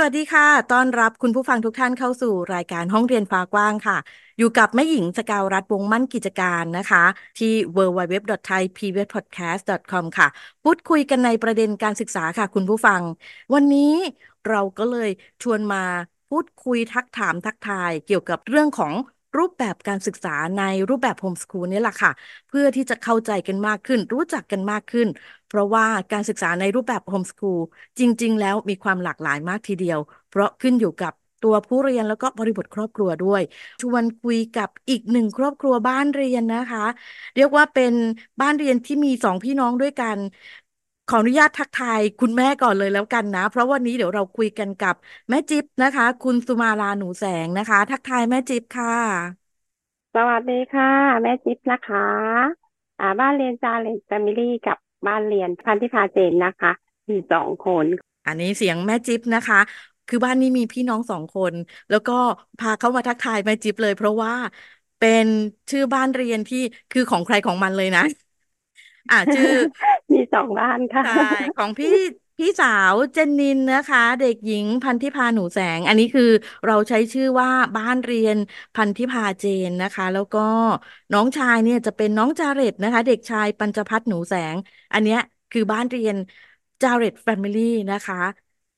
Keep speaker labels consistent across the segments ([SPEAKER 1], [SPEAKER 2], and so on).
[SPEAKER 1] สวัสดีค่ะ ต้อนรับคุณผู้ฟังทุกท่านเข้าสู่รายการห้องเรียนฟ้ากว้างค่ะ อยู่กับแม่หญิงสกาวรัฐวงมั่นกิจการนะคะ ที่ www.thaipbspodcast.com ค่ะ พูดคุยกันในประเด็นการศึกษาค่ะคุณผู้ฟัง วันนี้เราก็เลยชวนมาพูดคุยทักถามทักทายเกี่ยวกับเรื่องของ รูปแบบการศึกษาในรูปแบบโฮมสคูลนี่แหละค่ะ เพื่อที่จะเข้าใจกันมากขึ้น รู้จักกันมากขึ้น เพราะว่าการศึกษาในรูปแบบโฮมสคูลจริง ๆ แล้วมีความหลากหลายมากทีเดียว เพราะขึ้นอยู่กับตัวผู้เรียนแล้วก็บริบทครอบครัวด้วย ชวนคุยกับอีกหนึ่งครอบครัวบ้านเรียนนะคะ เรียกว่าเป็นบ้านเรียนที่มีสองพี่น้องด้วยกัน ขออนุญาตทักทายคุณแม่ก่อนเลยแล้วกันนะ เพราะวันนี้เดี๋ยวเราคุยกันกับแม่จิ๊บนะคะ คุณสุมาลาหนูแสงนะคะ ทักทายแม่จิ๊บค่ะ
[SPEAKER 2] สวัสดีค่ะ แม่จิ๊บนะคะ อ่า บ้านเรียนจาเรตแฟมิลี่กับบ้านเรียนพัณณ์ทิพาเจนนะคะมีสองคน
[SPEAKER 1] อันนี้เสียงแม่จิ๊บนะคะ คือบ้านนี้มีพี่น้องสองคน แล้วก็พาเข้ามาทักทายแม่จิ๊บเลย เพราะว่าเป็นชื่อบ้านเรียนที่คือของใครของมันเลยนะ อ่าชื่อ
[SPEAKER 2] มีสองบ้านค่ะ
[SPEAKER 1] ใช่ของพี่พี่สาวเจนนินนะคะ เด็กหญิงพันธิพาหนูแสง อันนี้คือเราใช้ชื่อว่าบ้านเรียนพันธิพาเจนนะคะ แล้วก็น้องชายเนี่ยจะเป็นน้องจาเรตนะคะ เด็กชายปัญจพัฒน์หนูแสง อันเนี้ยคือบ้านเรียนจาเรตแฟมิลี่นะคะ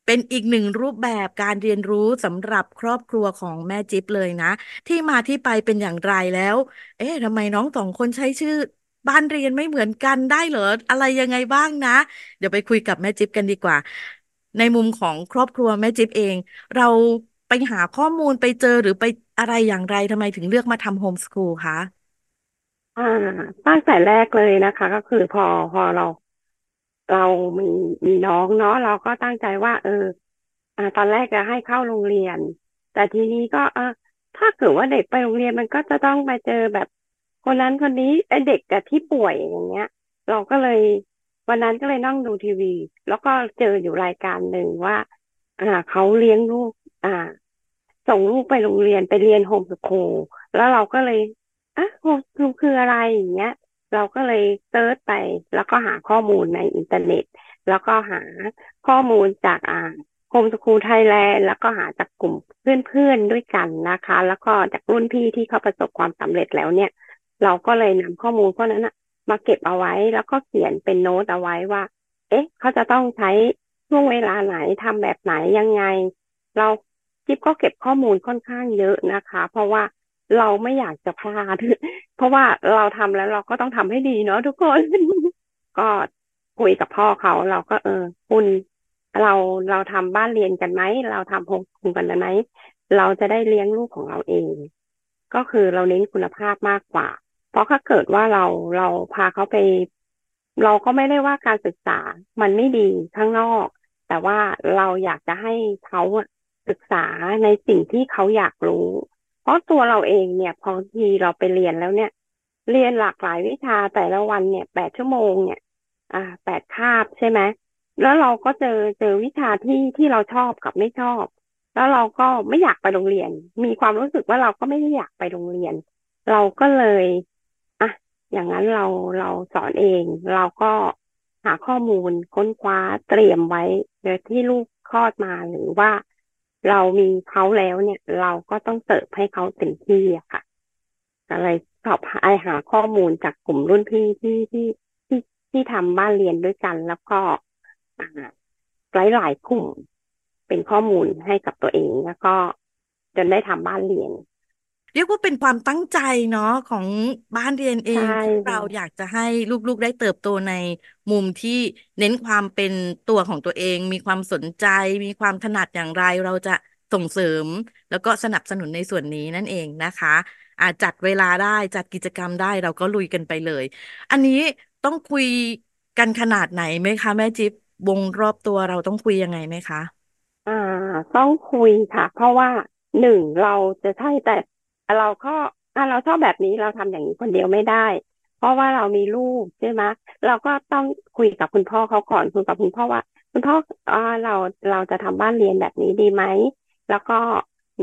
[SPEAKER 1] เป็นอีกหนึ่งรูปแบบการเรียนรู้สำหรับครอบครัวของแม่จิ๊บเลยนะ ที่มาที่ไปเป็นอย่างไรแล้ว เอ๊ะทำไมน้องสองคนใช้ชื่อ บ้านเรียนไม่เหมือนกันได้เหรออะไรยังไงบ้างนะ เดี๋ยวไปคุยกับแม่จิ๊บกันดีกว่า ในมุมของครอบครัวแม่จิ๊บเอง เราไปหาข้อมูลไปเจอหรือไปอะไรอย่างไรทำไมถึงเลือกมาทำโฮมสคูลคะ
[SPEAKER 2] อ่าตั้งแต่แรกเลยนะคะ ก็คือพอพอเรา เรามีมีน้องเนาะเราก็ตั้งใจว่า เออ อ่า ตอนแรกจะให้เข้าโรงเรียน แต่ทีนี้ก็เออถ้าเกิดว่าเด็กไปโรงเรียนมันก็จะต้องมาเจอแบบ คนนั้นคนนี้ไอเด็กกับที่ป่วยอย่างเงี้ย เราก็เลยวันนั้นก็เลยนั่งดูทีวี แล้วก็เจออยู่รายการหนึ่งว่า อ่าเขาเลี้ยงลูก อ่า ส่งลูกไปโรงเรียนไปเรียน homeschool แล้วเราก็เลยอะ homeschool คืออะไรอย่างเงี้ย เราก็เลย search ไป แล้วก็หาข้อมูลในอินเทอร์เน็ต แล้วก็หาข้อมูลจากอ่า Homeschool Thailand แล้วก็หาจากกลุ่มเพื่อนๆด้วยกันนะคะ แล้วก็จากรุ่นพี่ที่เขาประสบความสำเร็จแล้วเนี่ย เราก็เลยนำข้อมูลพวกนั้นนะมาเก็บเอาไว้แล้วก็เขียนเป็นโน้ตเอาไว้ว่า เอ๊ะ เขาจะต้องใช้ช่วงเวลาไหนทำแบบไหนยังไง เราจิ๊บก็เก็บข้อมูลค่อนข้างเยอะนะคะ เพราะว่าเราไม่อยากจะพลาด เพราะว่าเราทำแล้วเราก็ต้องทำให้ดีเนาะทุกคน ก็คุยกับพ่อเขาเราก็เออ คุณเราเราทำบ้านเรียนกันไหมเราทำโฮมคูลกันไหมเราจะได้เลี้ยงลูกของเราเอง ก็คือเราเน้นคุณภาพมากกว่า เพราะถ้าเกิดว่าเราเราพาเขาไป เราก็ไม่ได้ว่าการศึกษามันไม่ดีข้างนอก แต่ว่าเราอยากจะให้เขาศึกษาในสิ่งที่เขาอยากรู้ เพราะตัวเราเองเนี่ยพอทีเราไปเรียนแล้วเนี่ย เรียนหลากหลายวิชาแต่ละวันเนี่ยแปดชั่วโมงเนี่ย อ่าแปดคาบใช่ไหมแล้วเราก็เจอเจอวิชาที่ที่เราชอบกับไม่ชอบ แล้วเราก็ไม่อยากไปโรงเรียน มีความรู้สึกว่าเราก็ไม่ได้อยากไปโรงเรียน เราก็เลย อย่างนั้นเราเราสอนเอง เราก็หาข้อมูลค้นคว้าเตรียมไว้โดยที่ลูกคลอดมาหรือว่าเรามีเขาแล้วเนี่ย เราก็ต้องเสิร์ฟให้เขาเต็มที่อะค่ะก็เลยสอบไอหาข้อมูลจากกลุ่มรุ่นพี่ที่ที่ที่ที่ทำบ้านเรียนด้วยกัน แล้วก็หลายหลายกลุ่มเป็นข้อมูลให้กับตัวเองแล้วก็จนได้ทำบ้านเรียน
[SPEAKER 1] เรียกว่าเป็นความตั้งใจเนาะของบ้านเรียนเอง
[SPEAKER 2] ใช่
[SPEAKER 1] ที่เราอยากจะให้ลูกๆได้เติบโตในมุมที่เน้นความเป็นตัวของตัวเอง มีความสนใจ มีความถนัดอย่างไรเราจะส่งเสริม แล้วก็สนับสนุนในส่วนนี้นั่นเองนะคะอาจจัดเวลาได้จัดกิจกรรมได้เราก็ลุยกันไปเลย อันนี้ต้องคุยกันขนาดไหนไหมคะแม่จิ๊บวงรอบตัวเราต้องคุยยังไงไหมคะ
[SPEAKER 2] อ่าต้องคุยค่ะ เพราะว่าหนึ่งเราจะใช่แต่ เราก็อ่าเราชอบแบบนี้เราทำอย่างนี้คนเดียวไม่ได้ เพราะว่าเรามีลูกใช่ไหมเราก็ต้องคุยกับคุณพ่อเขาก่อนคุยกับคุณพ่อว่า คุณพ่อเราเราจะทำบ้านเรียนแบบนี้ดีไหมแล้วก็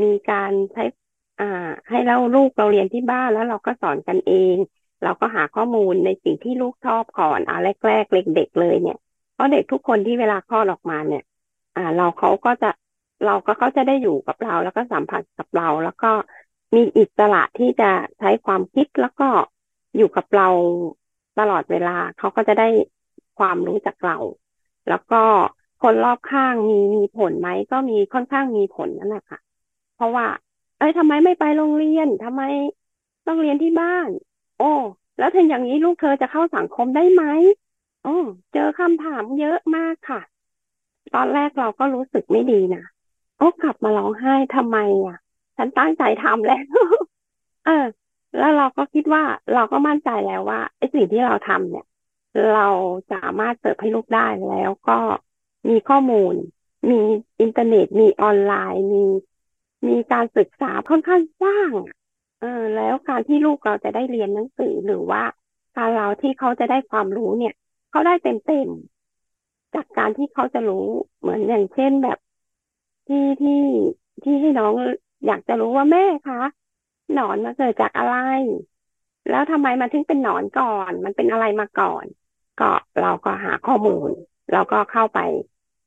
[SPEAKER 2] มีการใช้อ่า ให้เราลูกเราเรียนที่บ้านแล้วเราก็สอนกันเอง เราก็หาข้อมูลในสิ่งที่ลูกชอบก่อนอ่าแรกๆเด็กๆเลยเนี่ยเพราะเด็กทุกคนที่เวลาคลอดออกมาเนี่ย อ่า เราเขาก็จะเราก็เขาจะได้อยู่กับเรา แล้วก็สัมผัสกับเรา แล้วก็ มีอิสระที่จะใช้ความคิดแล้วก็อยู่กับเราตลอดเวลา เขาก็จะได้ความรู้จากเรา แล้วก็คนรอบข้างมีมีผลไหมก็มีค่อนข้างมีผลนั่นแหละค่ะ เพราะว่า เอ้ยทำไมไม่ไปโรงเรียนทำไมต้องเรียนที่บ้าน โอ้ แล้วถ้าอย่างนี้ลูกเธอจะเข้าสังคมได้ไหมโอ้เจอคำถามเยอะมากค่ะ ตอนแรกเราก็รู้สึกไม่ดีนะโอ้กลับมาร้องไห้ทำไมอะ ฉันตั้งใจทำแล้วเออ แล้วเราก็คิดว่าเราก็มั่นใจแล้วว่าไอ้สิ่งที่เราทำเนี่ย เราสามารถเสิร์ฟให้ลูกได้แล้วก็มีข้อมูล มีอินเทอร์เน็ต มีออนไลน์มีมีการศึกษาค่อนข้างกว้างเออแล้วการที่ลูกเราจะได้เรียนหนังสือหรือว่าการเราที่เขาจะได้ความรู้เนี่ย เขาได้เต็มเต็มจากการที่เขาจะรู้เหมือนอย่างเช่นแบบที่ที่ที่ให้น้อง อยากจะรู้ว่าแม่คะหนอนมาเกิดจากอะไร แล้วทำไมมันถึงเป็นหนอนก่อน มันเป็นอะไรมาก่อน ก็เราก็หาข้อมูล เราก็เข้าไป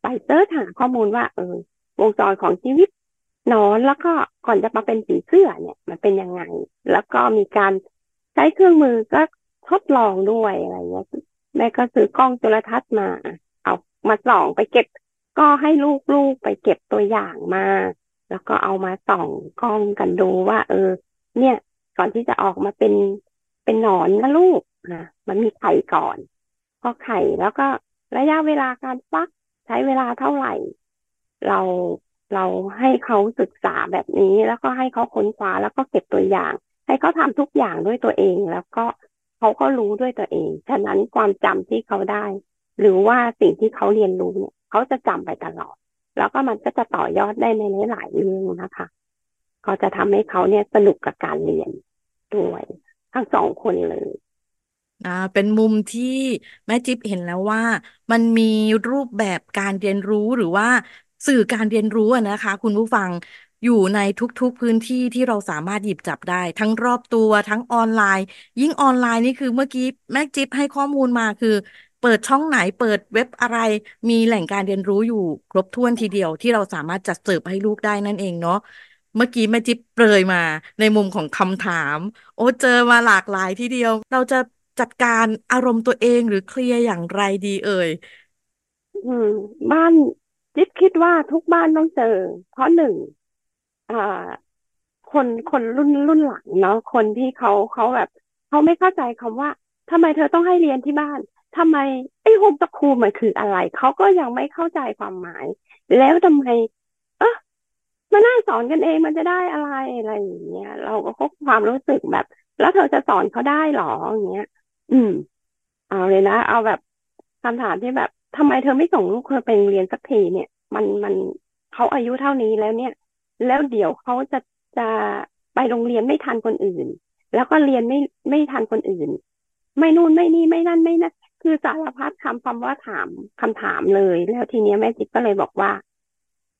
[SPEAKER 2] ไปเสิร์ชหาข้อมูลว่า เออวงจรของชีวิตนอนแล้วก็ก่อนจะมาเป็นสีเสื้อเนี่ย มันเป็นยังไง แล้วก็มีการใช้เครื่องมือก็ทดลองด้วยอะไรเงี้ยแม่ก็ซื้อกล้องจุลทรรศน์มา เอามาส่องไปเก็บ ก็ให้ลูกๆไปเก็บตัวอย่างมา แล้วก็เอามาส่องกล้องกันดูว่า เออ เนี่ย ก่อนที่จะออกมาเป็นเป็นหนอนนะลูกนะมันมีไข่ก่อน พอไข่แล้วก็ระยะเวลาการฟักใช้เวลาเท่าไหร่ เราเราให้เขาศึกษาแบบนี้ แล้วก็ให้เขาค้นคว้าแล้วก็เก็บตัวอย่าง ให้เขาทำทุกอย่างด้วยตัวเอง แล้วก็เขาก็รู้ด้วยตัวเอง ฉะนั้นความจำที่เขาได้ หรือว่าสิ่งที่เขาเรียนรู้เนี่ยเขาจะจำไปตลอด แล้วก็มันก็จะต่อยอดได้ในหลายๆเรื่องนะคะ ก็จะทำให้เขาเนี่ยสนุกกับการเรียนด้วยทั้งสองคนเลย
[SPEAKER 1] อ่าเป็นมุมที่แม่จิ๊บเห็นแล้วว่า มันมีรูปแบบการเรียนรู้หรือว่าสื่อการเรียนรู้นะคะ คุณผู้ฟังอยู่ในทุกๆพื้นที่ที่เราสามารถหยิบจับได้ ทั้งรอบตัวทั้งออนไลน์ ยิ่งออนไลน์นี่คือเมื่อกี้แม่จิ๊บให้ข้อมูลมาคือ เปิดช่องไหนเปิดเว็บอะไร มีแหล่งการเรียนรู้อยู่ครบถ้วนทีเดียวที่เราสามารถจัดเสิร์ฟให้ลูกได้นั่นเองเนาะเมื่อกี้แม่จิ๊บเปรยมา ในมุมของคำถาม โอ้เจอมาหลากหลายทีเดียว เราจะจัดการอารมณ์ตัวเองหรือเคลียร์อย่างไรดีเอ่ย
[SPEAKER 2] อืมบ้านจิ๊บคิดว่าทุกบ้านต้องเจอ เพราะหนึ่งอ่าคนคนรุ่นรุ่นหลังเนาะคนที่เขาเขาแบบเขาไม่เข้าใจคำว่าทำไมเธอต้องให้เรียนที่บ้าน ทำไมไอ้โฮมสคูลมันคืออะไร เขาก็ยังไม่เข้าใจความหมาย แล้วทำไมเออมานั่งสอนกันเองมันจะได้อะไรอะไรอย่างเงี้ยเราก็ความรู้สึกแบบ แล้วเธอจะสอนเขาได้หรออย่างเงี้ย อืม เอาเลยนะเอาแบบคำถามที่แบบทำไมเธอไม่ส่งลูกเธอไปเรียนสักทีเนี่ย มันมันเขาอายุเท่านี้แล้วเนี่ย แล้วเดี๋ยวเขาจะจะไปโรงเรียนไม่ทันคนอื่น แล้วก็เรียนไม่ไม่ทันคนอื่น ไม่นู่นไม่นี่ไม่นั่นไม่นั่น คือสารพัดคำคำว่าถามคำถามเลย แล้วทีนี้แม่จิ๊บก็เลยบอกว่า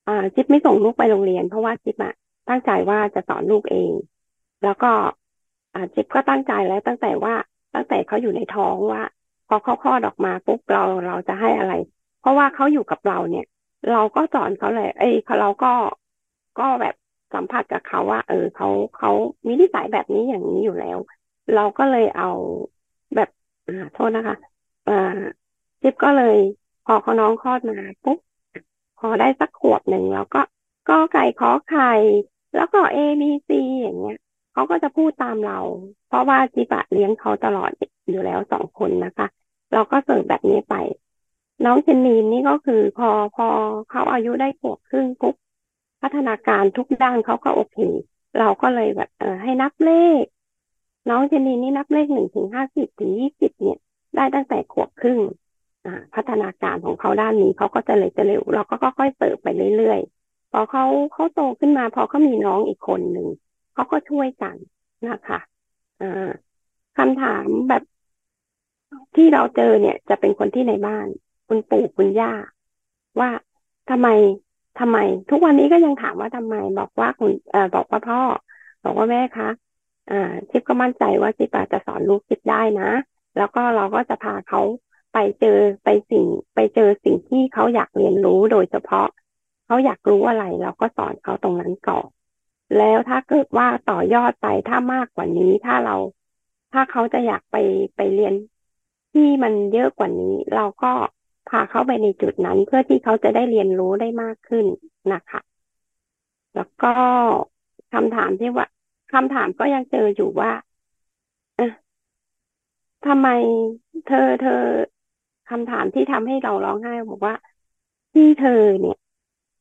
[SPEAKER 2] อ่าจิ๊บไม่ส่งลูกไปโรงเรียน เพราะว่าจิ๊บอะตั้งใจว่าจะสอนลูกเอง แล้วก็ อ่าจิ๊บก็ตั้งใจแล้วตั้งแต่ว่าตั้งแต่เขาอยู่ในท้องว่า พอเขาคลอดออกมาปุ๊บเราเราจะให้อะไร เพราะว่าเขาอยู่กับเราเนี่ย เราก็สอนเขาเลย เอ้ยเราก็ก็แบบสัมผัสกับเขาว่า เออเขาเขามีนิสัยแบบนี้อย่างนี้อยู่แล้ว เราก็เลยเอาแบบอ่าโทษนะคะ อ่าจิ๊บก็เลยพอเขาน้องคลอดมาปุ๊บพอได้สักขวบหนึ่งเราก็ก็ไก่ขอไข่ แล้วก็ A B C อย่างเงี้ยเขาก็จะพูดตามเรา เพราะว่าจิบะเลี้ยงเขาตลอดอยู่แล้วสองคนนะคะ เราก็เสิร์ฟแบบนี้ไป น้องเจนนีนนี่ก็คือพอพอเขาอายุได้ขวบครึ่งปุ๊บพัฒนาการทุกด้านเขาก็โอเค เราก็เลยแบบเออให้นับเลข น้องเจนนีนนี่นับเลขหนึ่งถึงห้าสิบถึงยี่สิบเนี่ย ได้ตั้งแต่ขวบครึ่งพัฒนาการของเขาด้านนี้เขาก็จะเลยจะเร็วเราก็ค่อยๆเสิร์ฟไปเรื่อยๆพอเขาเขาโตขึ้นมา พอเขามีน้องอีกคนหนึ่งเขาก็ช่วยกันนะคะอ่าคำถามแบบที่เราเจอเนี่ย จะเป็นคนที่ในบ้าน คุณปู่คุณย่า ว่าทำไมทำไม ทุกวันนี้ก็ยังถามว่าทำไม บอกว่าคุณเอ่อบอกว่าพ่อ บอกว่าแม่คะอ่าจิ๊บก็มั่นใจว่าจิ๊บอาจจะสอนลูกจิ๊บได้นะ แล้วก็เราก็จะพาเขาไปเจอไปสิ่งไปเจอสิ่งที่เขาอยากเรียนรู้โดยเฉพาะเขาอยากรู้อะไร เราก็สอนเขาตรงนั้นก่อนแล้วถ้าเกิดว่าต่อยอดไปถ้ามากกว่านี้ถ้าเรา ถ้าเขาจะอยากไปไปเรียนที่มันเยอะกว่านี้ เราก็พาเขาไปในจุดนั้น เพื่อที่เขาจะได้เรียนรู้ได้มากขึ้นนะคะ แล้วก็คำถามที่ว่าคำถามก็ยังเจออยู่ว่า ทำไมเธอเธอคำถามที่ทำให้เราร้องไห้บอกว่า ที่เธอเนี่ย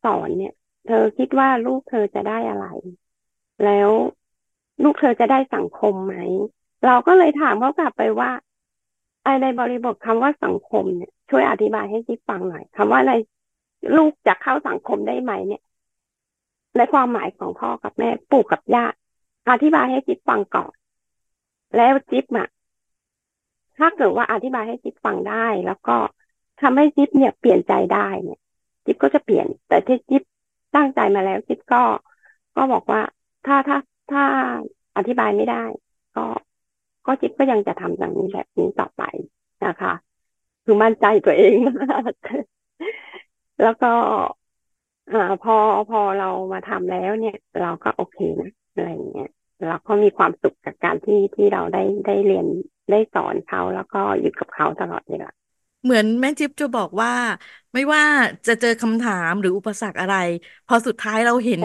[SPEAKER 2] สอนเนี่ย เธอคิดว่าลูกเธอจะได้อะไร แล้วลูกเธอจะได้สังคมไหม เราก็เลยถามเขากลับไปว่าไอในบริบทคำว่าสังคมเนี่ยช่วยอธิบายให้จิ๊บฟังหน่อยคำว่าอะไรลูกจะเข้าสังคมได้ไหมเนี่ย ในความหมายของพ่อกับแม่ ปู่กับย่าอธิบายให้จิ๊บฟังก่อน แล้วจิ๊บอะ ถ้าเกิดว่าอธิบายให้จิ๊บฟังได้ แล้วก็ทำให้จิ๊บเนี่ยเปลี่ยนใจได้เนี่ย จิ๊บก็จะเปลี่ยน แต่ที่จิ๊บตั้งใจมาแล้วจิ๊บก็ ก็บอกว่าถ้าถ้าถ้าอธิบายไม่ได้ ก็ก็จิ๊บก็ยังจะทำอย่างนี้แบบนี้ต่อไปนะคะ คือมั่นใจตัวเองมากแล้วก็อ่าพอพอเรามาทำแล้วเนี่ย เราก็โอเคนะอะไรเงี้ย เราก็มีความสุขกับการที่ที่เราได้ได้เรียนได้สอนเขาแล้วก็อยู่กับเขาตลอดเวลา
[SPEAKER 1] เหมือนแม่จิ๊บจะบอกว่า ไม่ว่าจะเจอคำถามหรืออุปสรรคอะไร พอสุดท้ายเราเห็น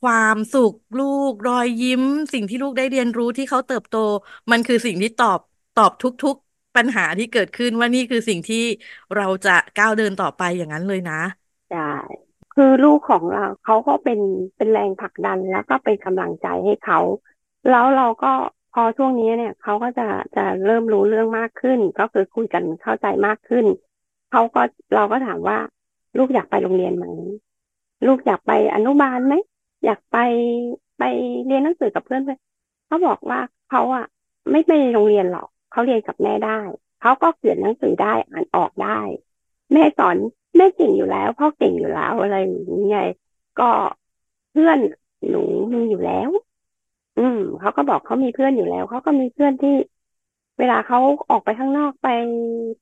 [SPEAKER 1] ความสุขลูกรอยยิ้ม สิ่งที่ลูกได้เรียนรู้ที่เขาเติบโต มันคือสิ่งที่ตอบตอบทุกๆปัญหาที่เกิดขึ้นว่านี่คือสิ่งที่เราจะก้าวเดินต่อไปอย่างนั้นเลยนะ
[SPEAKER 2] ใช่ คือลูกของเราเขาก็เป็นเป็นแรงผลักดันแล้วก็เป็นกำลังใจให้เขาแล้วเราก็พอช่วงนี้เนี่ยเขาก็จะจะเริ่มรู้เรื่องมากขึ้น ก็คือคุยกันเข้าใจมากขึ้นเขาก็เราก็ถามว่า ลูกอยากไปโรงเรียนไหมลูกอยากไปอนุบาลไหมอยากไปไปเรียนหนังสือกับเพื่อนไหมเขาบอกว่าเขาอะไม่ไปโรงเรียนหรอกเขาเรียนกับแม่ได้เขาก็เขียนหนังสือได้อ่านออกได้ แม่สอนแม่เก่งอยู่แล้วพ่อเก่งอยู่แล้วอะไรอย่างเงี้ยก็เพื่อนหนูมีอยู่แล้ว อืมเขาก็บอกเขามีเพื่อนอยู่แล้วเขาก็มีเพื่อนที่ เวลาเขาออกไปข้างนอกไป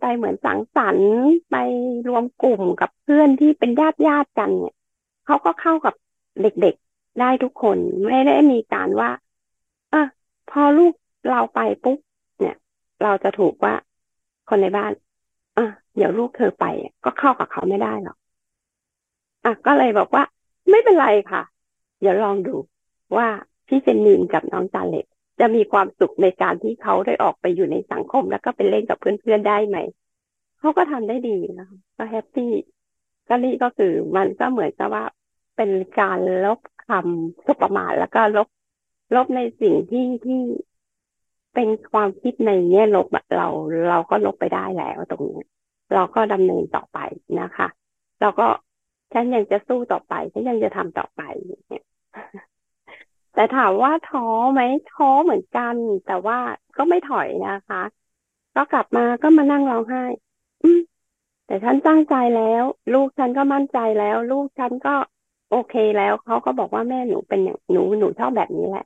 [SPEAKER 2] ไปเหมือนสังสรรค์ไปรวมกลุ่มกับเพื่อนที่เป็นญาติญาติกันเนี่ยเขาก็เข้ากับเด็กๆได้ทุกคนไม่ได้มีการว่า เออพอลูกเราไปปุ๊บเนี่ย เราจะถูกว่าคนในบ้าน อะเดี๋ยวลูกเธอไปก็เข้ากับเขาไม่ได้หรอกอะก็เลยบอกว่า ไม่เป็นไรค่ะ เดี๋ยวลองดูว่าพี่เจนนินกับน้องจาเล็ตจะมีความสุขในการที่เขาได้ออกไปอยู่ในสังคม แล้วก็ไปเล่นกับเพื่อนๆได้ไหมเขาก็ทำได้ดีนะคะก็แฮปปี้ก็นี่ก็คือมันก็เหมือนกับว่าเป็นการลบคำสุประมาทแล้วก็ลบลบในสิ่งที่ที่ เป็นความคิดในแง่ลบเราเราก็ลบไปได้แล้วตรงนี้ เราก็ดำเนินต่อไปนะคะ เราก็ฉันยังจะสู้ต่อไปฉันยังจะทำต่อไปเนี่ยแต่ถามว่าท้อไหมท้อเหมือนกัน แต่ว่าก็ไม่ถอยนะคะ ก็กลับมาก็มานั่งร้องไห้แต่ฉันตั้งใจแล้ว ลูกฉันก็มั่นใจแล้ว ลูกฉันก็โอเคแล้วเขาก็บอกว่าแม่หนูเป็นอย่างหนูหนูชอบแบบนี้แหละ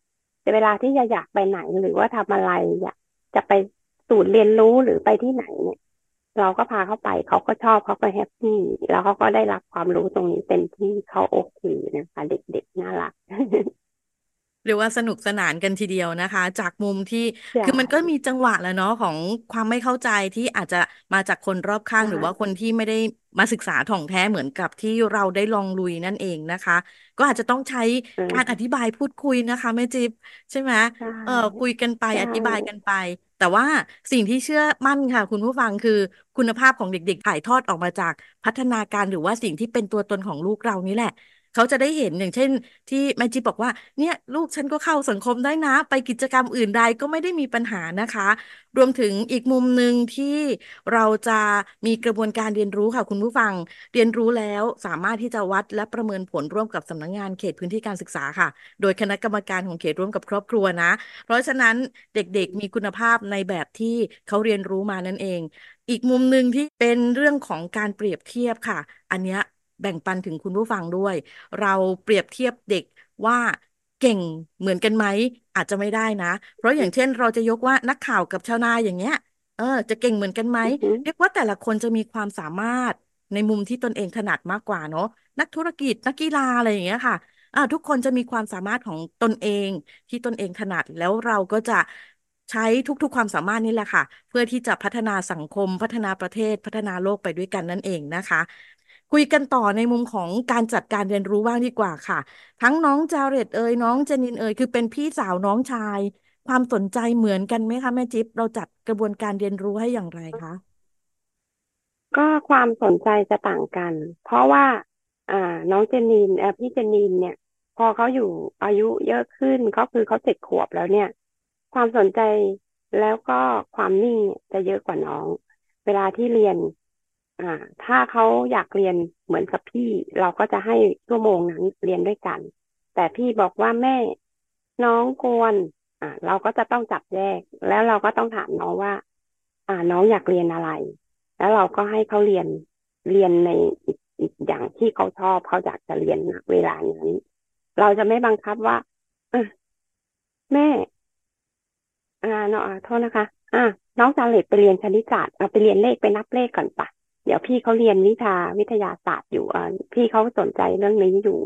[SPEAKER 2] เวลาที่จะอยากไปไหนหรือว่าทำอะไรอยากจะไปศูนย์เรียนรู้หรือไปที่ไหนเนี่ยเราก็พาเขาไปเขาก็ชอบเขาก็ happy แล้วเขาก็ได้รับความรู้ตรงนี้เต็มที่เขาโอเคนะคะ เด็กๆน่ารัก
[SPEAKER 1] เรียกว่าสนุกสนานกันทีเดียวนะคะ จากมุมที่คือมันก็มีจังหวะแล้วเนาะของความไม่เข้าใจที่อาจจะมาจากคนรอบข้างหรือว่าคนที่ไม่ได้มาศึกษาถ่องแท้เหมือนกับที่เราได้ลองลุยนั่นเองนะคะ ก็อาจจะต้องใช้การอธิบายพูดคุยนะคะแม่จิ๊บใช่ไหมเออคุยกันไปอธิบายกันไป แต่ว่าสิ่งที่เชื่อมั่นค่ะ คุณผู้ฟังคือคุณภาพของเด็กๆถ่ายทอดออกมาจากพัฒนาการหรือว่าสิ่งที่เป็นตัวตนของลูกเรานี่แหละ เขาจะได้เห็นอย่างเช่น ที่แม่จิบบอกว่า เนี่ยลูกฉันก็เข้าสังคมได้นะ ไปกิจกรรมอื่นใดก็ไม่ได้มีปัญหานะคะ รวมถึงอีกมุมหนึ่งที่เราจะมีกระบวนการเรียนรู้ค่ะคุณผู้ฟัง เรียนรู้แล้วสามารถที่จะวัดและประเมินผลร่วมกับสำนักงานเขตพื้นที่การศึกษาค่ะ โดยคณะกรรมการของเขตร่วมกับครอบครัวนะ เพราะฉะนั้นเด็กๆมีคุณภาพในแบบที่เขาเรียนรู้มานั่นเอง อีกมุมหนึ่งที่เป็นเรื่องของการเปรียบเทียบค่ะ อันเนี้ย แบ่งปันถึงคุณผู้ฟังด้วย เราเปรียบเทียบเด็กว่าเก่งเหมือนกันไหมอาจจะไม่ได้นะ เพราะอย่างเช่นเราจะยกว่านักข่าวกับชาวนาอย่างเงี้ยเออ จะเก่งเหมือนกันไหม
[SPEAKER 2] อือหือ
[SPEAKER 1] เรียกว่าแต่ละคนจะมีความสามารถในมุมที่ตนเองถนัดมากกว่าเนาะนักธุรกิจนักกีฬาอะไรอย่างเงี้ยค่ะอ่าทุกคนจะมีความสามารถของตนเองที่ตนเองถนัดแล้วเราก็จะใช้ทุกๆ ความสามารถนี่แหละค่ะ เพื่อที่จะพัฒนาสังคมพัฒนาประเทศพัฒนาโลกไปด้วยกันนั่นเองนะคะ คุยกันต่อในมุมของการจัดการเรียนรู้บ้างดีกว่าค่ะ ทั้งน้องจาเรตเอ่ยน้องเจนินเอ่ยคือเป็นพี่สาวน้องชาย ความสนใจเหมือนกันไหมคะแม่จิ๊บเราจัดกระบวนการเรียนรู้ให้อย่างไรคะ
[SPEAKER 2] ก็ความสนใจจะต่างกัน เพราะว่า อ่า น้องเจนนีนเอ่อพี่เจนนีนเนี่ย พอเขาอยู่อายุเยอะขึ้นก็คือเขาเจ็ดขวบแล้วเนี่ย ความสนใจแล้วก็ความนิ่งเนี่จะเยอะกว่าน้อง เวลาที่เรียน อ่า ถ้าเขาอยากเรียนเหมือนกับพี่ เราก็จะให้ชั่วโมงนั้นเรียนด้วยกัน แต่พี่บอกว่าแม่น้องกวนอ่า เราก็จะต้องจับแยก แล้วเราก็ต้องถามน้องว่า อ่า น้องอยากเรียนอะไร แล้วเราก็ให้เขาเรียนเรียนในอีกอีกอย่างที่เขาชอบเขาอยากจะเรียนเวลานั้น เราจะไม่บังคับว่าอแม่อ่าเนาะโทษนะคะ อ่าน้องจาเล็ตไปเรียนคณิตศาสตร์เอาไปเรียนเลขไปนับเลขก่อนปะ ดี๋ยวพี่เขาเรียนวิชาวิทยาศาสตร์อยู่อ่าพี่เขาสนใจเรื่องนี้อยู่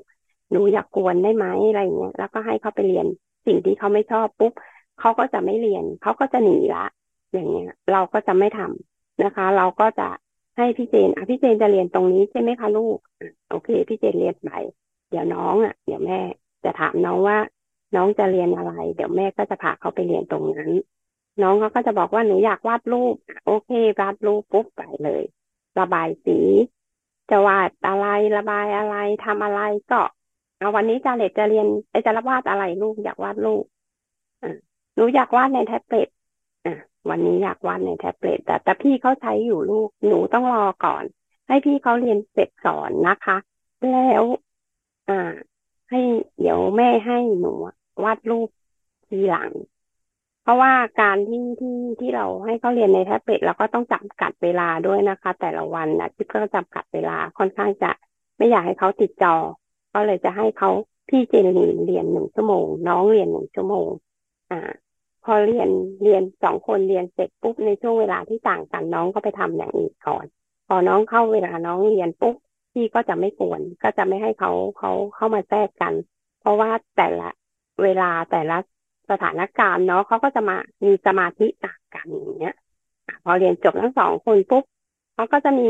[SPEAKER 2] หนูอยากกวนได้ไหมอะไรเงี้ยแล้วก็ให้เขาไปเรียนสิ่งที่เขาไม่ชอบปุ๊บเขาก็จะไม่เรียนเขาก็จะหนีละ อย่างเงี้ย เราก็จะไม่ทำนะคะ เราก็จะให้พี่เจนอะพี่เจนจะเรียนตรงนี้ใช่ไหมคะลูก โอเค พี่เจนเรียนไปเดี๋ยวน้องอะ เดี๋ยวแม่จะถามน้องว่า น้องจะเรียนอะไร เดี๋ยวแม่ก็จะพาเขาไปเรียนตรงนั้น น้องเขาก็จะบอกว่าหนูอยากวาดรูป โอเควาดรูปปุ๊บไปเลย ระบายสี จะวาดอะไรระบายอะไรทำอะไรก็เอาวันนี้จาเลตจะเรียนไอจะรับวาดอะไรลูกอยากวาดรูปอะหนูอยากวาดในแท็บเล็ตอะวันนี้อยากวาดในแท็บเล็ตแต่แต่พี่เขาใช้อยู่ลูกหนูต้องรอก่อน ให้พี่เขาเรียนเสร็จสอนนะคะ แล้ว อ่า ให้เดี๋ยวแม่ให้หนูวาดรูปทีหลัง เพราะว่าการที่ที่ที่เราให้เขาเรียนในแท็บเล็ตเราก็ต้องจำกัดเวลาด้วยนะคะ แต่ละวันนะจิ๊บก็จำกัดเวลาค่อนข้างจะไม่อยากให้เขาติดจอ ก็เลยจะให้เขาพี่เจนนีเรียนหนึ่งชั่วโมง น้องเรียนหนึ่งชั่วโมง อ่า พอเรียนเรียนสองคนเรียนเสร็จปุ๊บในช่วงเวลาที่ต่างกันน้องก็ไปทำอย่างอื่นก่อน พอน้องเข้าเวลาน้องเรียนปุ๊บพี่ก็จะไม่กวนก็จะไม่ให้เขาเขาเข้ามาแทรกกัน เพราะว่าแต่ละเวลาแต่ละ สถานการณ์เนาะเขาก็จะมามีสมาธิต่างกันอย่างเงี้ยพอเรียนจบทั้งสองคนปุ๊บเขาก็จะมี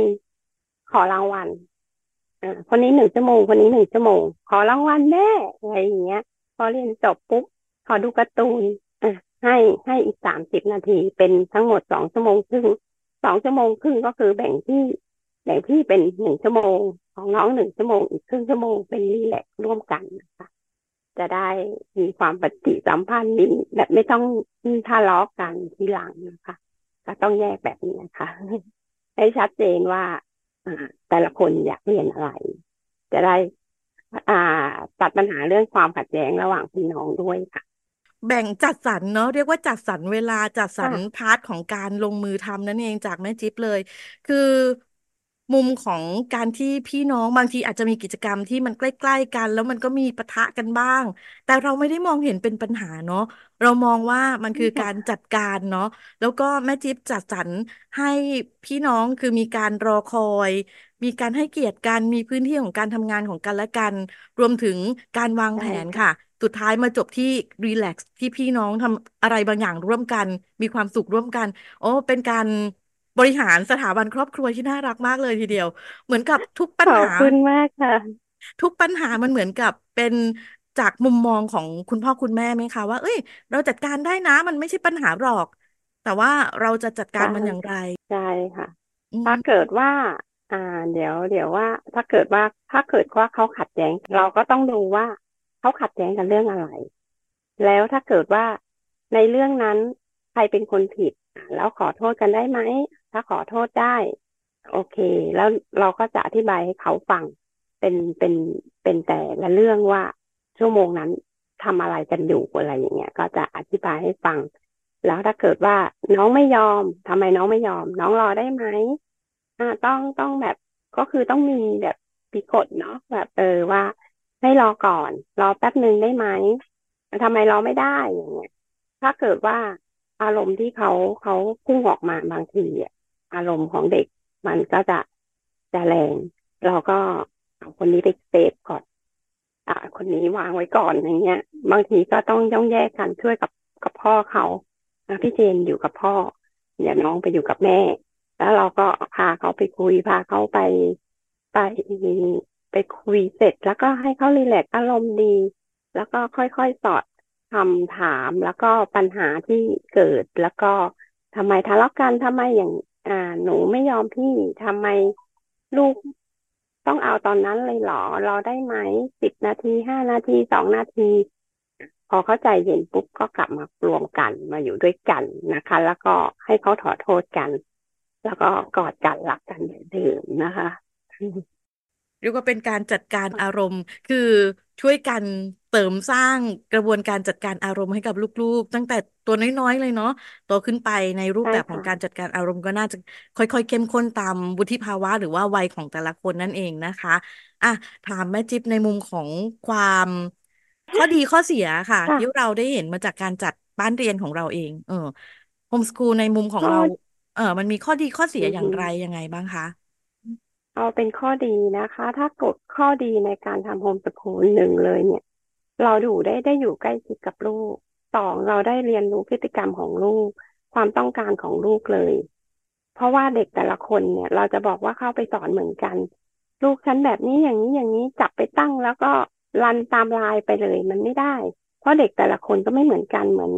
[SPEAKER 2] ขอรางวัลคนนี้หนึ่งชั่วโมง คนนี้หนึ่งชั่วโมง ขอรางวัลแน่อะไรอย่างเงี้ย พอเรียนจบปุ๊บขอดูการ์ตูนให้ให้อีกสามสิบนาทีเป็นทั้งหมดสองชั่วโมงครึ่งสองชั่วโมงครึ่งก็คือแบ่งที่แบ่งที่เป็นหนึ่งชั่วโมง ของน้องหนึ่งชั่วโมงอีกครึ่งชั่วโมงเป็น relax ร่วมกันนะคะ จะได้มีความปฏิสัมพันธ์มีแบบไม่ต้องทะเลาะกันทีหลังนะคะ ก็ต้องแยกแบบนี้นะคะ ให้ชัดเจนว่าอ่าแต่ละคนอยากเรียนอะไร จะได้อ่าตัดปัญหาเรื่องความขัดแย้งระหว่างพี่น้องด้วยค่ะ
[SPEAKER 1] แบ่งจัดสรรเนาะเรียกว่าจัดสรรเวลาจัดสรร
[SPEAKER 2] ค่ะ
[SPEAKER 1] part ของการลงมือทำนั่นเองจากแม่จิ๊บเลย คือ มุมของการที่พี่น้องบางทีอาจจะมีกิจกรรมที่มันใกล้ๆกัน แล้วมันก็มีปะทะกันบ้าง แต่เราไม่ได้มองเห็นเป็นปัญหาเนาะเรามองว่ามันคือการจัดการเนาะแล้วก็แม่จิ๊บจัดสรรให้พี่น้องคือมีการรอคอย มีการให้เกียรติกันมีพื้นที่ของการทำงานของกันและกัน รวมถึงการวางแผ
[SPEAKER 2] ใช่
[SPEAKER 1] น
[SPEAKER 2] ค่ะ
[SPEAKER 1] ค่ะ สุดท้ายมาจบที่รีแลกซ์ที่พี่น้องทำอะไรบางอย่างร่วมกัน มีความสุขร่วมกัน โอ้เป็นการ บริหารสถาบันครอบครัวที่น่ารักมากเลยทีเดียว เหมือนกับทุกปัญ
[SPEAKER 2] ขอบ
[SPEAKER 1] หา
[SPEAKER 2] คุณมากค่ะ
[SPEAKER 1] ทุกปัญหามันเหมือนกับเป็นจากมุมมองของคุณพ่อคุณแม่ไหมคะว่า เอ้ย เราจัดการได้นะ มันไม่ใช่ปัญหาหรอก แต่ว่าเราจะจัดการ
[SPEAKER 2] ใช่
[SPEAKER 1] มันอย่างไร
[SPEAKER 2] ใช่ค่ะ
[SPEAKER 1] อื
[SPEAKER 2] ถ้ามเกิดว่า อ่า เดี๋ยว เดี๋ยวว่า ถ้าเกิดว่าถ้าเกิดว่าเขาขัดแย้ง เราก็ต้องดูว่าเขาขัดแย้งกันเรื่องอะไร แล้วถ้าเกิดว่าในเรื่องนั้นใครเป็นคนผิด แล้วขอโทษกันได้ไหม ถ้าขอโทษได้ โอเค แล้วเราก็จะอธิบายให้เขาฟังเป็นเป็นเป็นแต่ละเรื่องว่าชั่วโมงนั้นทำอะไรกันอยู่อะไรอย่างเงี้ย ก็จะอธิบายให้ฟัง แล้วถ้าเกิดว่าน้องไม่ยอมทำไมน้องไม่ยอม น้องรอได้ไหมอ่าต้องต้องแบบก็คือต้องมีแบบปีกฎเนาะแบบเออว่าให้รอก่อน รอแป๊บหนึ่งได้ไหมทำไมรอไม่ได้อย่างเงี้ย ถ้าเกิดว่าอารมณ์ที่เขาเขาพุ่งออกมาบางทีอะ อารมณ์ของเด็ก มันก็จะจะแรง เราก็เอาคนนี้ไปเซฟก่อน อ่า คนนี้วางไว้ก่อนอย่างเงี้ย บางทีก็ต้องย่องแยกกันช่วยกับกับพ่อเขาพี่เจนอยู่กับพ่ออย่าน้องไปอยู่กับแม่ แล้วเราก็พาเขาไปคุยพาเขาไปไปไปคุยเสร็จ แล้วก็ให้เขารีแลกอารมณ์ดี แล้วก็ค่อยๆสอดคำถามแล้วก็ปัญหาที่เกิดแล้วก็ทำไมทะเลาะกันทำไมอย่าง อ่า หนูไม่ยอมพี่ทำไมลูกต้องเอาตอนนั้นเลยเหรอรอได้ไหมสิบนาทีห้านาทีสองนาที พอเข้าใจเย็นปุ๊บก็กลับมารวมกันมาอยู่ด้วยกันนะคะ แล้วก็ให้เขาถอโทษกัน แล้วก็กอดกันรักกันเหมือนเดิมนะคะ
[SPEAKER 1] เรียกว่าเป็นการจัดการอารมณ์ คือช่วยกันเสริมสร้างกระบวนการจัดการอารมณ์ให้กับลูกๆ ตั้งแต่ตัวน้อยๆเลยเนาะโตขึ้นไปในรูปแบบของการจัดการอารมณ์ก็น่าจะค่อยๆ เข้มข้นตามวุฒิภาวะ หรือว่าวัยของแต่ละคนนั่นเองนะคะอะถามแม่จิ๊บในมุมของความข้อดีข้อเสียค่ะที่เราได้เห็นมาจากการจัดบ้านเรียนของเราเอง เออโฮมสคูลในมุมของเรา เออมันมีข้อดีข้อเสียอย่างไรยังไงบ้างคะ
[SPEAKER 2] เอาเป็นข้อดีนะคะ ถ้ากดข้อดีในการทำโฮมสกูลหนึ่งเลยเนี่ย เราดูได้ได้อยู่ใกล้ชิดกับลูกสองเราได้เรียนรู้พฤติกรรมของลูก ความต้องการของลูกเลย เพราะว่าเด็กแต่ละคนเนี่ย เราจะบอกว่าเข้าไปสอนเหมือนกัน ลูกฉันแบบนี้อย่างนี้อย่างนี้จับไปตั้งแล้วก็รันตามลายไปเลยมันไม่ได้ เพราะเด็กแต่ละคนก็ไม่เหมือนกันเหมือน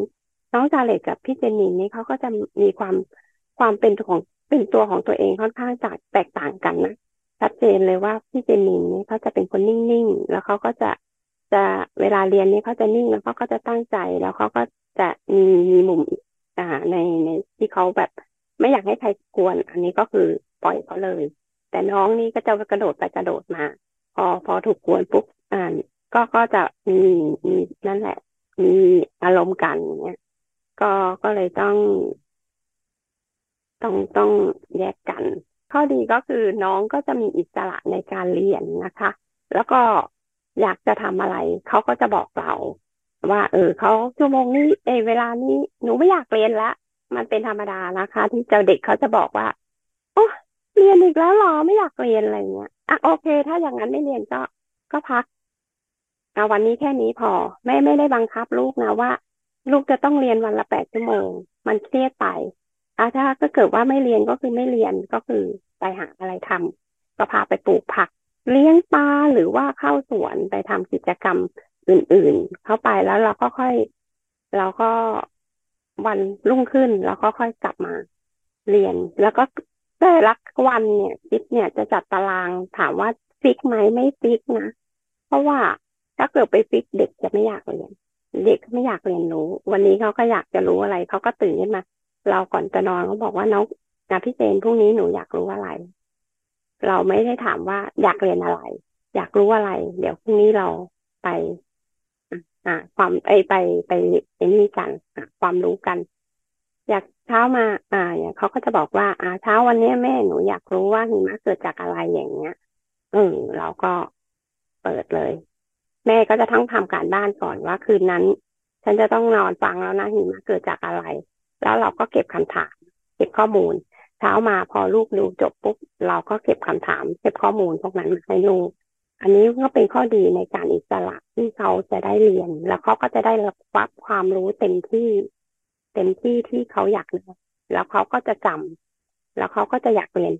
[SPEAKER 2] น้องจาเล็กกับพี่เจนนี่นี่เขาก็จะมีความความเป็นของเป็นตัวของตัวเองค่อนข้างจากแตกต่างกันนะ ชัดเจนเลยว่าพี่เจนินนี่เขาจะเป็นคนนิ่งๆ แล้วเขาก็จะจะเวลาเรียนนี่เขาจะนิ่งแล้วเขาก็จะตั้งใจแล้วเขาก็จะมีมีมุมอ่าในในที่เขาแบบ ไม่อยากให้ใครกวน อันนี้ก็คือปล่อยเขาเลย แต่น้องนี่ก็จะกระโดดไปกระโดดมา พอพอถูกกวนปุ๊บอ่านก็ก็จะมีมีนั่นแหละ มีอารมณ์กันเนี่ยก็ก็เลยต้อง ต้องต้องแยกกัน ข้อดีก็คือน้องก็จะมีอิสระในการเรียนนะคะ แล้วก็อยากจะทำอะไรเขาก็จะบอกเรา ว่า เออเขาชั่วโมงนี้เอเวลานี้หนูไม่อยากเรียนละมันเป็นธรรมดานะคะ ที่เจ้าเด็กเขาจะบอกว่าโอ้เรียนอีกแล้วหรอไม่อยากเรียนอะไรเงี้ยอะโอเค ถ้าอย่างนั้นไม่เรียนก็ก็พักเอาวันนี้แค่นี้พอไม่ไม่ได้บังคับลูกนะว่า ลูกจะต้องเรียนวันละแปดชั่วโมง มันเครียดไปอ่าถ้าก็เกิดว่าไม่เรียนก็คือไม่เรียนก็คือ ไปหาอะไรทำก็พาไปปลูกผัก เลี้ยงปลาหรือว่าเข้าสวนไปทำกิจกรรมอื่น ๆ เข้าไปแล้วเราก็ค่อยเราก็วันรุ่งขึ้นแล้วก็ค่อยกลับมาเรียน แล้วก็แต่ละวันเนี่ยจิ๊บเนี่ยจะจัดตารางถามว่า fix ไหมไม่ fix นะ เพราะว่าถ้าเกิดไป fix เด็กจะไม่อยากเรียน เด็กไม่อยากเรียนรู้ วันนี้เขาก็อยากจะรู้อะไรเขาก็ตื่นขึ้นมา เราก่อนจะนอนเขาบอกว่าน้อง นะพี่เจนพรุ่งนี้หนูอยากรู้อะไร เราไม่ได้ถามว่าอยากเรียนอะไร อยากรู้อะไร เดี๋ยวพรุ่งนี้เราไป อ่า ความไอไปไปไอ้นี่กันความรู้กัน อยากเช้ามา อ่าอย่างเขาก็จะบอกว่า อ่า เช้าวันนี้แม่หนูอยากรู้ว่าหิมะเกิดจากอะไรอย่างเงี้ยเออเราก็เปิดเลย แม่ก็จะทั้งทำการบ้านก่อนว่าคืนนั้น ฉันจะต้องนอนฟังแล้วนะหิมะเกิดจากอะไร แล้วเราก็เก็บคำถาม เก็บข้อมูล เช้ามาพอลูกดูจบปุ๊บเราก็เก็บคำถามเก็บข้อมูลพวกนั้นให้ลูก อันนี้ก็เป็นข้อดีในการอิสระที่เขาจะได้เรียน แล้วเขาก็จะได้รับความรู้เต็มที่เต็มที่ที่เขาอยากเรียนแล้วเขาก็จะจำแล้วเขาก็จะอยากเรียน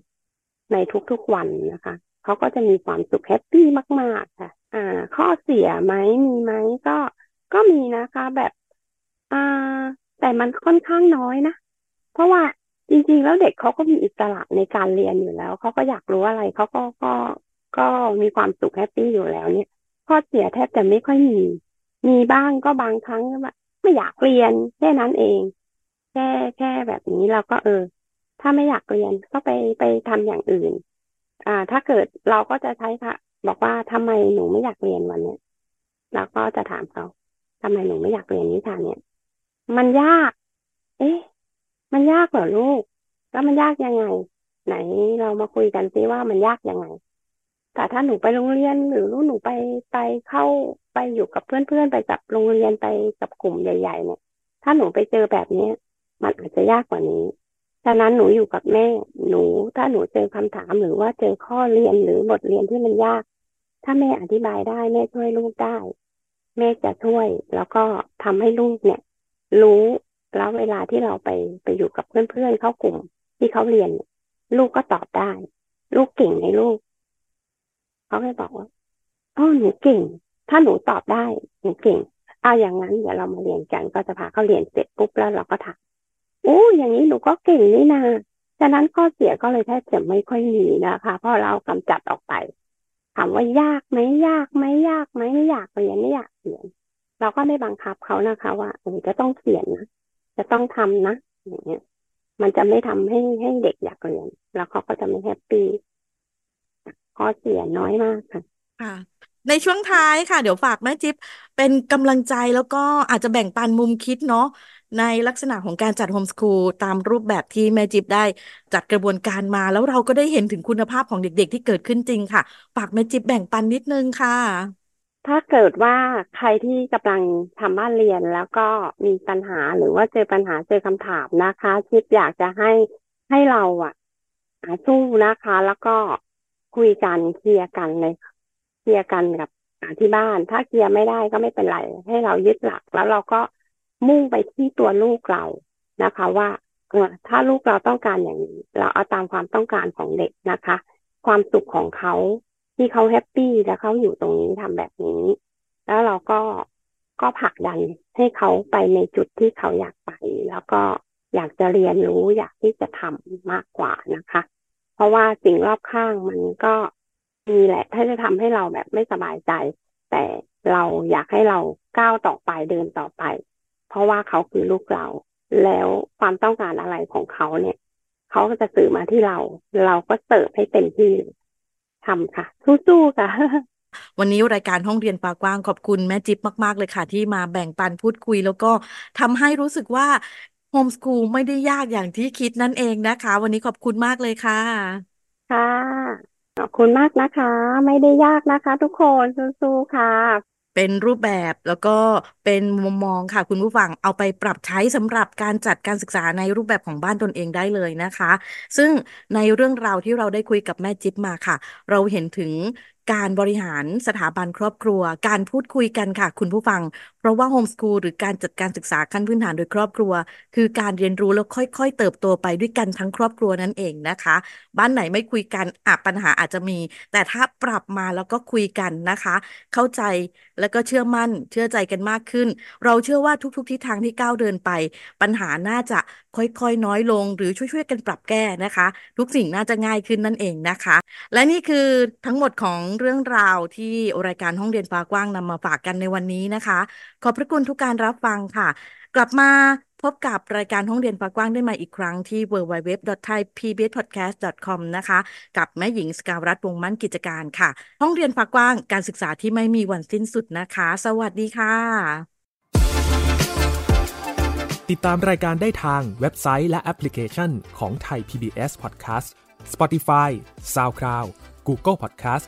[SPEAKER 2] ในทุกๆวันนะคะเขาก็จะมีความสุขแฮปปี้มาก ๆ ค่ะ อ่า ข้อเสียไหมมีไหมก็ก็มีนะคะ แบบ อ่า แต่มันค่อนข้างน้อยนะ เพราะว่า จริง ๆ แล้วเด็กเขาก็มีอิสระในการเรียนอยู่แล้ว เขาก็อยากรู้อะไรเขาก็ก็ก็มีความสุขแฮปปี้อยู่แล้วเนี่ยข้อเสียแทบจะไม่ค่อยมี มีบ้างก็บางครั้งว่าไม่อยากเรียนแค่นั้นเอง แค่แค่แบบนี้เราก็เออ ถ้าไม่อยากเรียนก็ไปไปทำอย่างอื่น อ่า ถ้าเกิดเราก็จะใช้ค่ะ บอกว่าทำไมหนูไม่อยากเรียนวันเนี้ยเราก็จะถามเขาทำไมหนูไม่อยากเรียนนิทาเนี่ยมันยาก เอ๊ะ มันยากเหรอลูก แล้วมันยากยังไง ไหนเรามาคุยกันซิว่ามันยากยังไง แต่ถ้าหนูไปโรงเรียนหรือลูกหนูไปไปเข้าไปอยู่กับเพื่อนๆไปกับโรงเรียนไปกับกลุ่มใหญ่ ๆ เนี่ย ถ้าหนูไปเจอแบบนี้มันอาจจะยากกว่านี้ฉะนั้นหนูอยู่กับแม่ หนูถ้าหนูเจอคำถามหรือว่าเจอข้อเรียนหรือบทเรียนที่มันยาก ถ้าแม่อธิบายได้แม่ช่วยลูกได้ แม่จะช่วยแล้วก็ทำให้ลูกเนี่ย รู้ แล้วเวลาที่เราไปไปอยู่กับเพื่อนๆเข้ากลุ่มที่เขาเรียน ลูกก็ตอบได้ ลูกเก่งในลูกเขาให้บอกว่าอ๋อหนูเก่ง ถ้าหนูตอบได้หนูเก่งเอาอย่างนั้นเดี๋ยวเรามาเรียนกันก็จะพาเขาเรียนเสร็จปุ๊บแล้วเราก็ถามโอ้อย่างนี้หนูก็เก่งนี่นาฉะนั้นข้อเสียก็เลยแทบจะไม่ค่อยมีนะคะเพราะเรากำจัดออกไปถามว่ายากไหมยากไหมยากไหมไม่อยากเรียนไม่อยากเรียน เราก็ไม่บังคับเขานะคะ ว่าเออจะต้องเขียนนะ จะต้องทำนะอย่างเงี้ย มันจะไม่ทำให้ให้เด็กอยากเรียน แล้วเขาก็จะไม่แฮปปี้ข้อเสียน้อยมากค่ะ
[SPEAKER 1] ค่ะ ในช่วงท้ายค่ะ เดี๋ยวฝากแม่จิ๊บเป็นกำลังใจแล้วก็อาจจะแบ่งปันมุมคิดเนาะในลักษณะของการจัดโฮมสคูลตามรูปแบบที่แม่จิ๊บได้จัดกระบวนการมา แล้วเราก็ได้เห็นถึงคุณภาพของเด็กๆที่เกิดขึ้นจริงค่ะ ฝากแม่จิ๊บแบ่งปันนิดนึงค่ะ
[SPEAKER 2] ถ้าเกิดว่าใครที่กำลังทำบ้านเรียนแล้วก็มีปัญหาหรือว่าเจอปัญหาเจอคำถามนะคะ ชิปอยากจะให้ให้เราอะสู้นะคะ แล้วก็คุยกันเคลียร์กันเลยเคลียร์กันกับที่บ้าน ถ้าเคลียร์ไม่ได้ก็ไม่เป็นไรให้เรายึดหลัก แล้วเราก็มุ่งไปที่ตัวลูกเรานะคะ ว่าเออถ้าลูกเราต้องการอย่างนี้ เราเอาตามความต้องการของเด็กนะคะ ความสุขของเขา ที่เขาแฮปปี้และเขาอยู่ตรงนี้ทำแบบนี้ แล้วเราก็ก็ผลักดันให้เขาไปในจุดที่เขาอยากไป แล้วก็อยากจะเรียนรู้อยากที่จะทำมากกว่านะคะ เพราะว่าสิ่งรอบข้างมันก็มีแหละ ถ้าจะทำให้เราแบบไม่สบายใจ แต่เราอยากให้เราก้าวต่อไปเดินต่อไป เพราะว่าเขาคือลูกเรา แล้วความต้องการอะไรของเขาเนี่ย เขาก็จะสื่อมาที่เรา เราก็เสิร์ฟให้เต็มที่ ทำค่ะสู้ๆค่ะ
[SPEAKER 1] วันนี้รายการห้องเรียนฟ้ากว้างขอบคุณแม่จิ๊บมาก ๆ เลยค่ะ ที่มาแบ่งปันพูดคุย แล้วก็ทำให้รู้สึกว่าโฮมสคูลไม่ได้ยากอย่างที่คิดนั่นเองนะคะ วันนี้ขอบคุณมากเลยค่ะ
[SPEAKER 2] ค่ะ ขอบคุณมากนะคะ ไม่ได้ยากนะคะ ทุกคนสู้ๆค่ะ
[SPEAKER 1] เป็นรูปแบบแล้วก็เป็นมุมมองค่ะ คุณผู้ฟังเอาไปปรับใช้สำหรับการจัดการศึกษาในรูปแบบของบ้านตนเองได้เลยนะคะ ซึ่งในเรื่องราวที่เราได้คุยกับแม่จิ๊บมาค่ะ เราเห็นถึง การบริหารสถาบันครอบครัว การพูดคุยกันค่ะ คุณผู้ฟัง เพราะว่าโฮมสคูลหรือการจัดการศึกษาขั้นพื้นฐานโดยครอบครัว คือการเรียนรู้แล้วค่อย ๆ เติบโตไปด้วยกันทั้งครอบครัวนั่นเองนะคะ บ้านไหนไม่คุยกันอะปัญหาอาจจะมี แต่ถ้าปรับมาแล้วก็คุยกันนะคะ เข้าใจแล้วก็เชื่อมั่น เชื่อใจกันมากขึ้น เราเชื่อว่าทุกๆทิศทางที่ก้าวเดินไป ปัญหาน่าจะค่อยๆน้อยลง หรือช่วยๆกันปรับแก้นะคะ ทุกสิ่งน่าจะง่ายขึ้นนั่นเองนะคะ และนี่คือทั้งหมดของเรื่องราวที่รายการห้องเรียนฟ้ากว้างนำมาฝากกันในวันนี้นะคะ ขอบพระคุณทุกการรับฟังค่ะ กลับมาพบกับรายการห้องเรียนฟ้ากว้างได้ใหม่อีกครั้งที่ www.thaipbspodcast.com นะคะ กับแม่หญิงสกาวรัตนวงมั่นกิจการค่ะ ห้องเรียนฟ้ากว้างการศึกษาที่ไม่มีวันสิ้นสุดนะคะ สวัสดีค่ะ
[SPEAKER 3] ติดตามรายการได้ทางเว็บไซต์และแอปพลิเคชันของไทย PBS Podcast Spotify SoundCloud Google Podcast